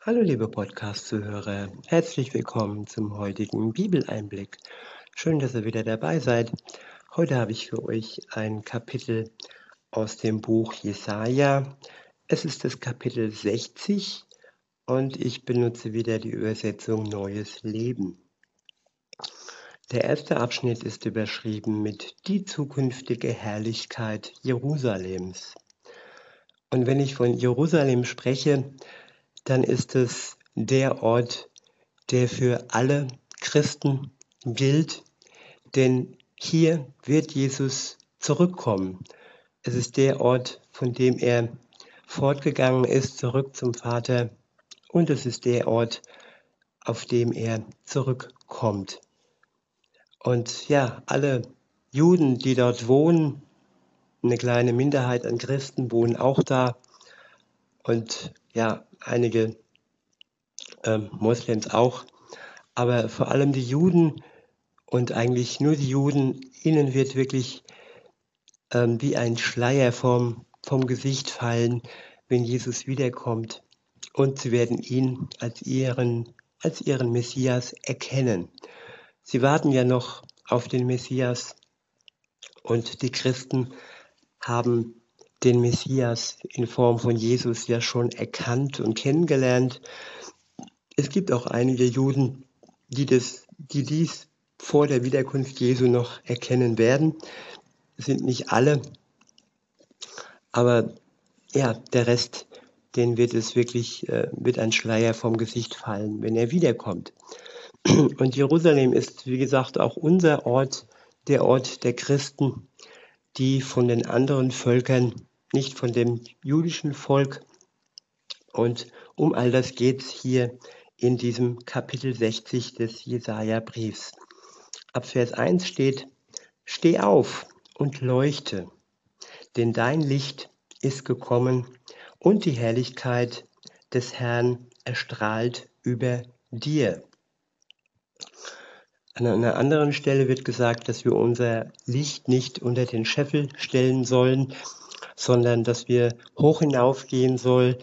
Hallo liebe Podcast-Zuhörer, herzlich willkommen zum heutigen Bibeleinblick. Schön, dass ihr wieder dabei seid. Heute habe ich für euch ein Kapitel aus dem Buch Jesaja. Es ist das Kapitel 60 und ich benutze wieder die Übersetzung Neues Leben. Der erste Abschnitt ist überschrieben mit Die zukünftige Herrlichkeit Jerusalems. Und wenn ich von Jerusalem spreche, dann ist es der Ort, der für alle Christen gilt, denn hier wird Jesus zurückkommen. Es ist der Ort, von dem er fortgegangen ist, zurück zum Vater, und es ist der Ort, auf dem er zurückkommt. Und ja, alle Juden, die dort wohnen, eine kleine Minderheit an Christen wohnen auch da. Und ja, einige ähm, Moslems auch, aber vor allem die Juden und eigentlich nur die Juden, ihnen wird wirklich ähm, wie ein Schleier vom, vom Gesicht fallen, wenn Jesus wiederkommt. Und sie werden ihn als ihren, als ihren Messias erkennen. Sie warten ja noch auf den Messias und die Christen haben den Messias in Form von Jesus ja schon erkannt und kennengelernt. Es gibt auch einige Juden, die, das, die dies vor der Wiederkunft Jesu noch erkennen werden. Es sind nicht alle, aber ja, der Rest, den wird es wirklich, äh, wird ein Schleier vom Gesicht fallen, wenn er wiederkommt. Und Jerusalem ist, wie gesagt, auch unser Ort, der Ort der Christen, die von den anderen Völkern nicht von dem jüdischen Volk. Und um all das geht es hier in diesem Kapitel 60 des Jesaja-Briefs. Ab Vers 1 steht: Steh auf und leuchte, denn dein Licht ist gekommen und die Herrlichkeit des Herrn erstrahlt über dir. An einer anderen Stelle wird gesagt, dass wir unser Licht nicht unter den Scheffel stellen sollen, sondern dass wir hoch hinaufgehen soll,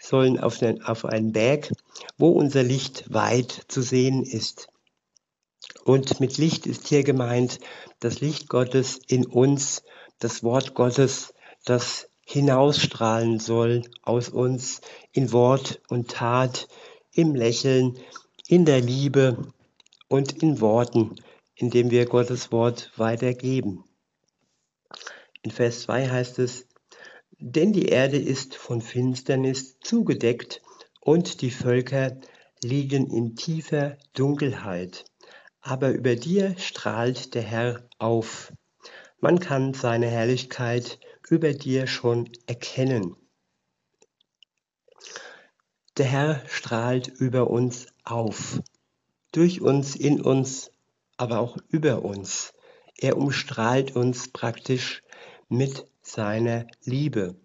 sollen auf einen, auf einen Berg, wo unser Licht weit zu sehen ist. Und mit Licht ist hier gemeint das Licht Gottes in uns, das Wort Gottes, das hinausstrahlen soll aus uns in Wort und Tat, im Lächeln, in der Liebe und in Worten, indem wir Gottes Wort weitergeben. In Vers 2 heißt es, denn die Erde ist von Finsternis zugedeckt und die Völker liegen in tiefer Dunkelheit. Aber über dir strahlt der Herr auf. Man kann seine Herrlichkeit über dir schon erkennen. Der Herr strahlt über uns auf, durch uns, in uns, aber auch über uns. Er umstrahlt uns praktisch mit seiner Liebe.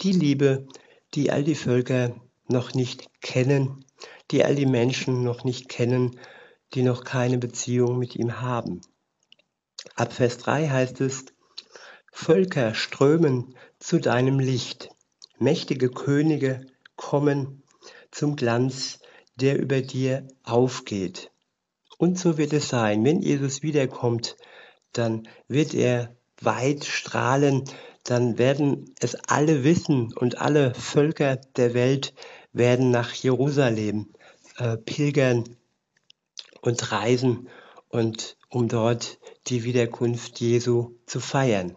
Die Liebe, die all die Völker noch nicht kennen, die all die Menschen noch nicht kennen, die noch keine Beziehung mit ihm haben. Ab Vers 3 heißt es, Völker strömen zu deinem Licht, mächtige Könige kommen zum Glanz, der über dir aufgeht. Und so wird es sein, wenn Jesus wiederkommt, dann wird er weit strahlen, dann werden es alle wissen und alle Völker der Welt werden nach Jerusalem äh, pilgern und reisen und um dort die Wiederkunft Jesu zu feiern.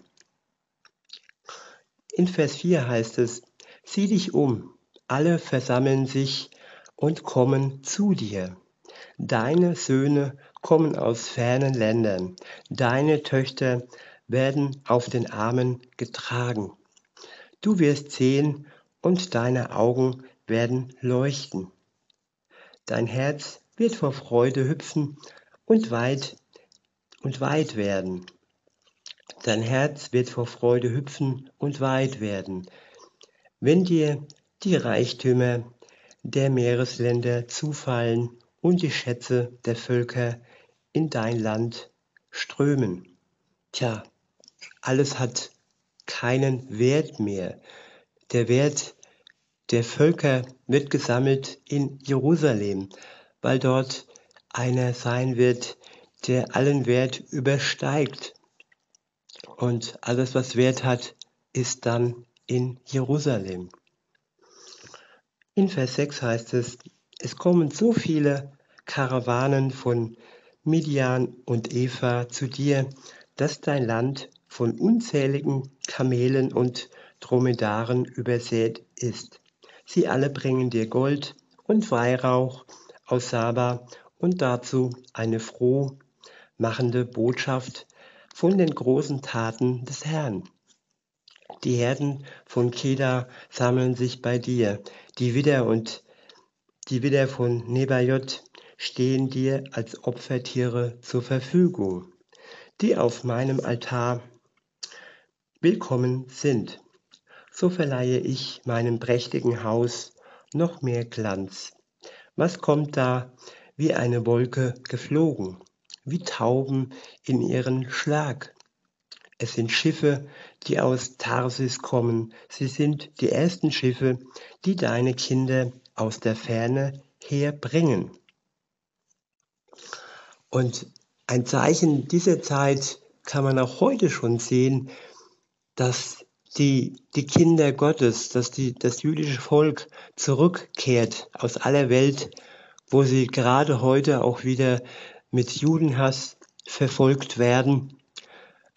In Vers 4 heißt es, sieh dich um, alle versammeln sich und kommen zu dir. Deine Söhne kommen aus fernen Ländern, deine Töchter werden auf den Armen getragen. Du wirst sehen und deine Augen werden leuchten. Dein Herz wird vor Freude hüpfen und weit und weit werden. Dein Herz wird vor Freude hüpfen und weit werden, wenn dir die Reichtümer der Meeresländer zufallen und die Schätze der Völker in dein Land strömen. Tja, alles hat keinen Wert mehr. Der Wert der Völker wird gesammelt in Jerusalem, weil dort einer sein wird, der allen Wert übersteigt. Und alles, was Wert hat, ist dann in Jerusalem. In Vers 6 heißt es, es kommen so viele Karawanen von Midian und Eva zu dir, dass dein Land von unzähligen Kamelen und Dromedaren übersät ist. Sie alle bringen dir Gold und Weihrauch aus Saba und dazu eine froh machende Botschaft von den großen Taten des Herrn. Die Herden von Keda sammeln sich bei dir, die Widder und die Widder von Nebajot stehen dir als Opfertiere zur Verfügung, die auf meinem Altar willkommen sind. So verleihe ich meinem prächtigen Haus noch mehr Glanz. Was kommt da wie eine Wolke geflogen, wie Tauben in ihren Schlag? Es sind Schiffe, die aus Tarsis kommen. Sie sind die ersten Schiffe, die deine Kinder aus der Ferne herbringen. Und ein Zeichen dieser Zeit kann man auch heute schon sehen, dass die, die Kinder Gottes, dass die, das jüdische Volk zurückkehrt aus aller Welt, wo sie gerade heute auch wieder mit Judenhass verfolgt werden,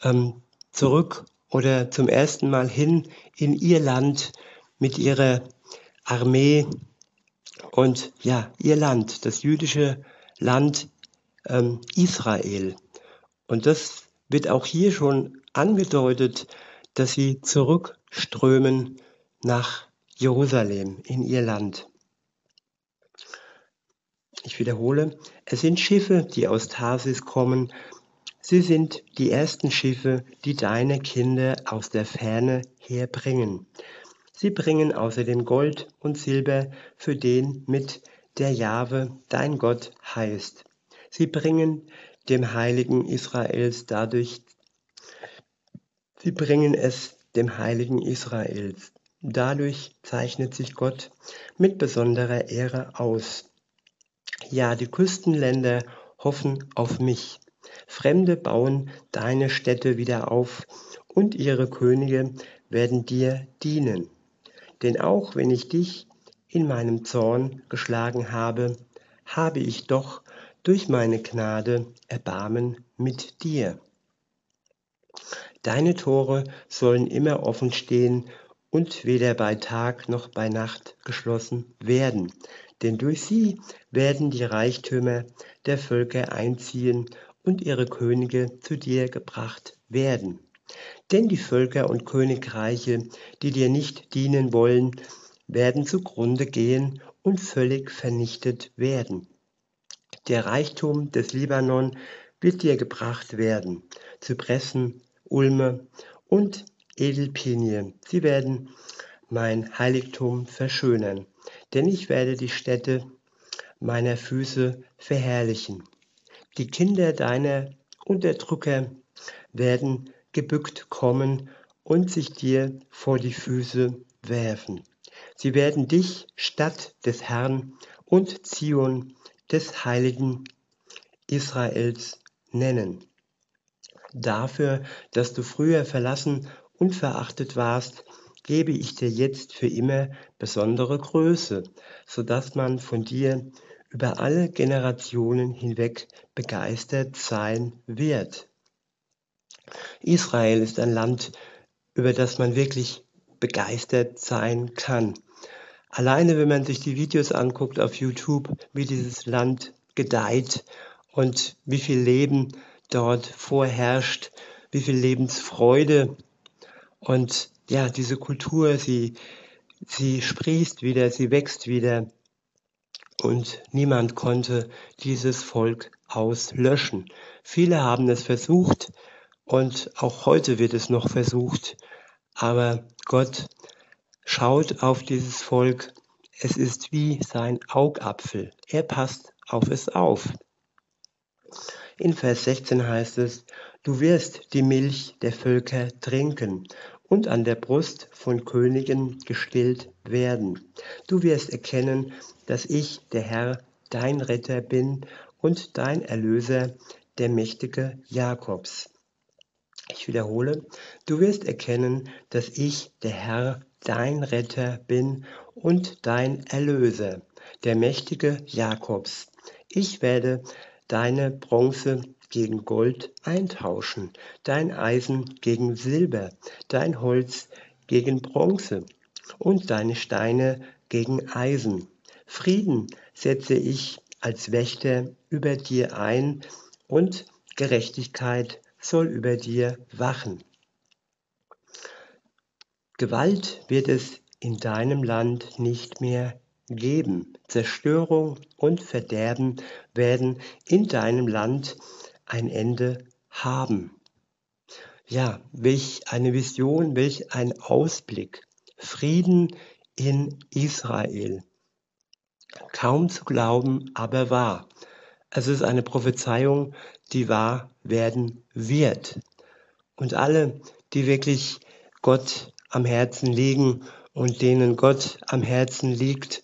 ähm, zurück oder zum ersten Mal hin in ihr Land mit ihrer Armee und ja, ihr Land, das jüdische Land ähm, Israel. Und das wird auch hier schon angedeutet, dass sie zurückströmen nach Jerusalem in ihr Land. Ich wiederhole, es sind Schiffe, die aus Tarsis kommen. Sie sind die ersten Schiffe, die deine Kinder aus der Ferne herbringen. Sie bringen außerdem Gold und Silber für den mit der Jahwe dein Gott heißt. Sie bringen dem Heiligen Israels dadurch, sie bringen es dem Heiligen Israels. Dadurch zeichnet sich Gott mit besonderer Ehre aus. Ja, die Küstenländer hoffen auf mich. Fremde bauen deine Städte wieder auf und ihre Könige werden dir dienen. Denn auch wenn ich dich in meinem Zorn geschlagen habe, habe ich doch durch meine Gnade Erbarmen mit dir. Deine Tore sollen immer offen stehen und weder bei Tag noch bei Nacht geschlossen werden, denn durch sie werden die Reichtümer der Völker einziehen und ihre Könige zu dir gebracht werden. Denn die Völker und Königreiche, die dir nicht dienen wollen, werden zugrunde gehen und völlig vernichtet werden. Der Reichtum des Libanon wird dir gebracht werden, Zypressen, Ulme und Edelpinie. Sie werden mein Heiligtum verschönern, denn ich werde die Städte meiner Füße verherrlichen. Die Kinder deiner Unterdrücker werden gebückt kommen und sich dir vor die Füße werfen. Sie werden dich Stadt des Herrn und Zion des Heiligen Israels nennen. Dafür, dass du früher verlassen und verachtet warst, gebe ich dir jetzt für immer besondere Größe, so dass man von dir über alle Generationen hinweg begeistert sein wird. Israel ist ein Land, über das man wirklich begeistert sein kann. Alleine wenn man sich die Videos anguckt auf YouTube, wie dieses Land gedeiht und wie viel Leben dort vorherrscht, wie viel Lebensfreude und ja, diese Kultur, sie, sie sprießt wieder, sie wächst wieder und niemand konnte dieses Volk auslöschen. Viele haben es versucht und auch heute wird es noch versucht, aber Gott schaut auf dieses Volk, es ist wie sein Augapfel. Er passt auf es auf. In Vers 16 heißt es, du wirst die Milch der Völker trinken und an der Brust von Königen gestillt werden. Du wirst erkennen, dass ich, der Herr, dein Retter bin und dein Erlöser, der mächtige Jakobs. Ich wiederhole, du wirst erkennen, dass ich, der Herr, dein Retter bin und dein Erlöser, der mächtige Jakobs. Ich werde deine Bronze gegen Gold eintauschen, dein Eisen gegen Silber, dein Holz gegen Bronze und deine Steine gegen Eisen. Frieden setze ich als Wächter über dir ein und Gerechtigkeit soll über dir wachen. Gewalt wird es in deinem Land nicht mehr geben. Zerstörung und Verderben werden in deinem Land ein Ende haben. Ja, welch eine Vision, welch ein Ausblick. Frieden in Israel. Kaum zu glauben, aber wahr. Es ist eine Prophezeiung, die wahr werden wird. Und alle, die wirklich Gott am Herzen liegen und denen Gott am Herzen liegt,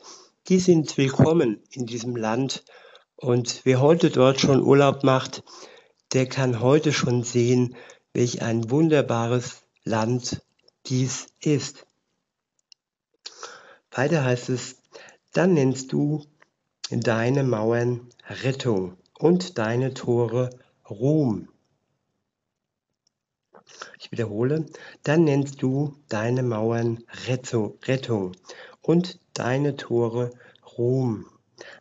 die sind willkommen in diesem Land. Und wer heute dort schon Urlaub macht, der kann heute schon sehen, welch ein wunderbares Land dies ist. Weiter heißt es, dann nennst du deine Mauern Rettung und deine Tore Ruhm. Ich wiederhole, dann nennst du deine Mauern Rettung, und deine Tore Ruhm.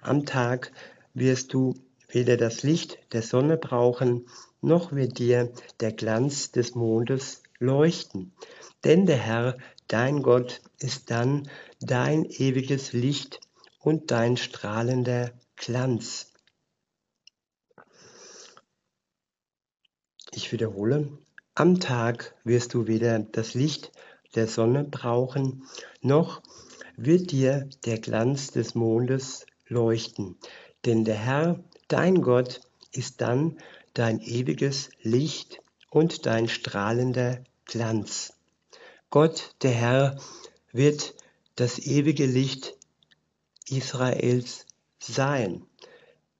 Am Tag wirst du weder das Licht der Sonne brauchen, noch wird dir der Glanz des Mondes leuchten. Denn der Herr, dein Gott, ist dann dein ewiges Licht und dein strahlender Glanz. Ich wiederhole, am Tag wirst du weder das Licht der Sonne brauchen, noch wird dir der Glanz des Mondes leuchten. Denn der Herr, dein Gott, ist dann dein ewiges Licht und dein strahlender Glanz. Gott, der Herr, wird das ewige Licht Israels sein.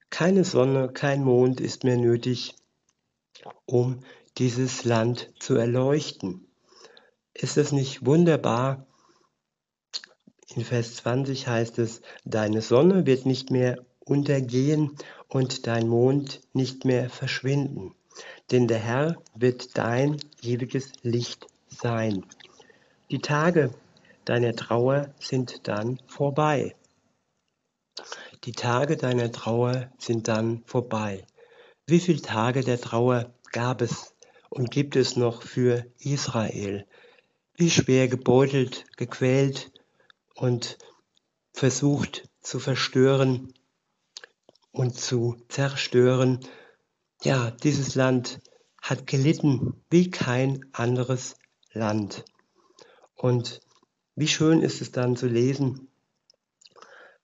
Keine Sonne, kein Mond ist mehr nötig, um dieses Land zu erleuchten. Ist es nicht wunderbar? In Vers 20 heißt es, deine Sonne wird nicht mehr untergehen und dein Mond nicht mehr verschwinden, denn der Herr wird dein ewiges Licht sein. Die Tage deiner Trauer sind dann vorbei. Die Tage deiner Trauer sind dann vorbei. Wie viele Tage der Trauer gab es und gibt es noch für Israel? Wie schwer gebeutelt, gequält und versucht zu verstören und zu zerstören. Ja, dieses Land hat gelitten wie kein anderes Land. Und wie schön ist es dann zu lesen,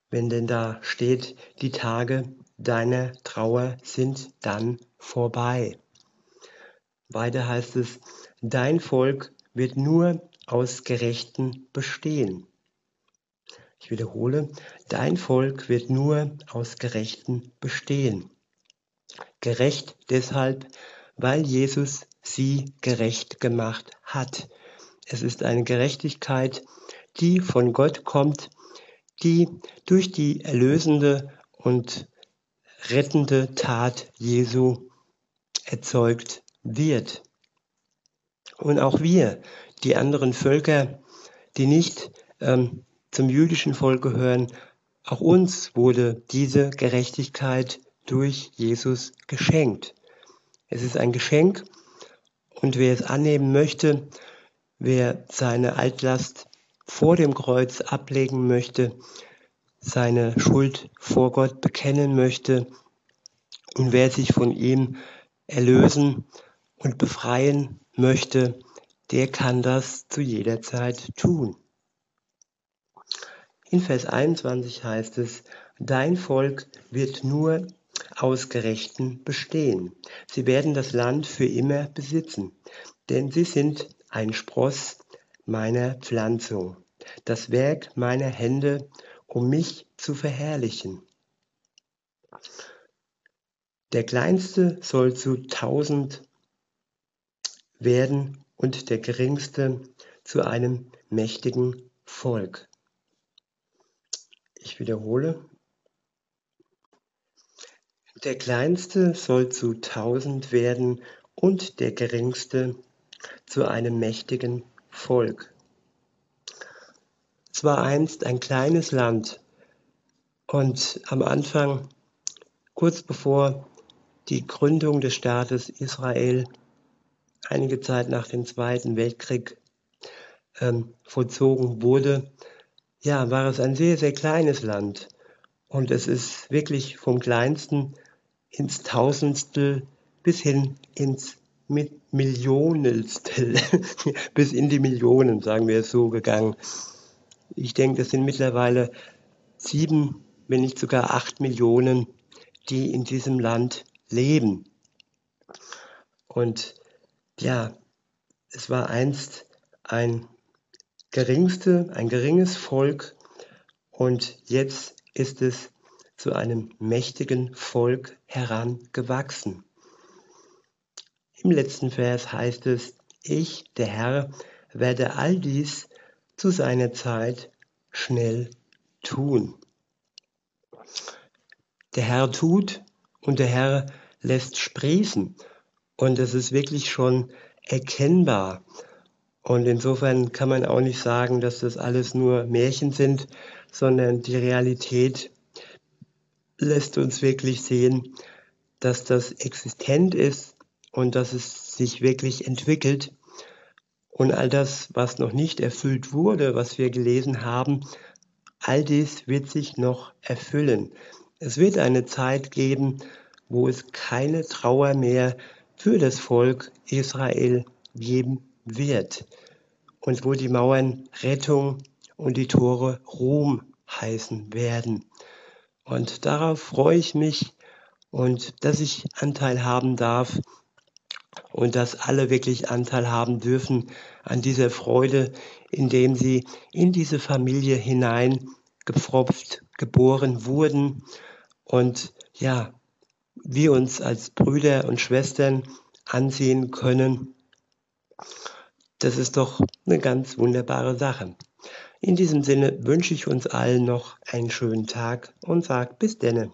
wenn denn da steht, die Tage deiner Trauer sind dann vorbei. Weiter heißt es, dein Volk wird nur aus Gerechten bestehen. Ich wiederhole, dein Volk wird nur aus Gerechten bestehen. Gerecht deshalb, weil Jesus sie gerecht gemacht hat. Es ist eine Gerechtigkeit, die von Gott kommt, die durch die erlösende und rettende Tat Jesu erzeugt wird. Und auch wir, die anderen Völker, die nicht ähm, zum jüdischen Volk gehören, auch uns wurde diese Gerechtigkeit durch Jesus geschenkt. Es ist ein Geschenk und wer es annehmen möchte, wer seine Altlast vor dem Kreuz ablegen möchte, seine Schuld vor Gott bekennen möchte und wer sich von ihm erlösen und befreien möchte, der kann das zu jeder Zeit tun. In Vers 21 heißt es, Dein Volk wird nur aus Gerechten bestehen. Sie werden das Land für immer besitzen, denn sie sind ein Spross meiner Pflanzung, das Werk meiner Hände, um mich zu verherrlichen. Der Kleinste soll zu tausend werden und der Geringste zu einem mächtigen Volk. Ich wiederhole. Der Kleinste soll zu tausend werden und der Geringste zu einem mächtigen Volk. Es war einst ein kleines Land und am Anfang, kurz bevor die Gründung des Staates Israel, einige Zeit nach dem Zweiten Weltkrieg ähm, vollzogen wurde, ja, war es ein sehr, sehr kleines Land. Und es ist wirklich vom kleinsten ins Tausendstel bis hin ins Millionenstel, bis in die Millionen, sagen wir es so, gegangen. Ich denke, es sind mittlerweile sieben, wenn nicht sogar acht Millionen, die in diesem Land leben. Und ja, es war einst ein geringste, ein geringes Volk und jetzt ist es zu einem mächtigen Volk herangewachsen. Im letzten Vers heißt es, ich, der Herr, werde all dies zu seiner Zeit schnell tun. Der Herr tut und der Herr lässt sprießen. Und es ist wirklich schon erkennbar. Und insofern kann man auch nicht sagen, dass das alles nur Märchen sind, sondern die Realität lässt uns wirklich sehen, dass das existent ist und dass es sich wirklich entwickelt. Und all das, was noch nicht erfüllt wurde, was wir gelesen haben, all dies wird sich noch erfüllen. Es wird eine Zeit geben, wo es keine Trauer mehr für das Volk Israel geben wird und wo die Mauern Rettung und die Tore Ruhm heißen werden. Und darauf freue ich mich und dass ich Anteil haben darf und dass alle wirklich Anteil haben dürfen an dieser Freude, indem sie in diese Familie hinein gepfropft, geboren wurden und ja, wir uns als Brüder und Schwestern ansehen können. Das ist doch eine ganz wunderbare Sache. In diesem Sinne wünsche ich uns allen noch einen schönen Tag und sage bis denne.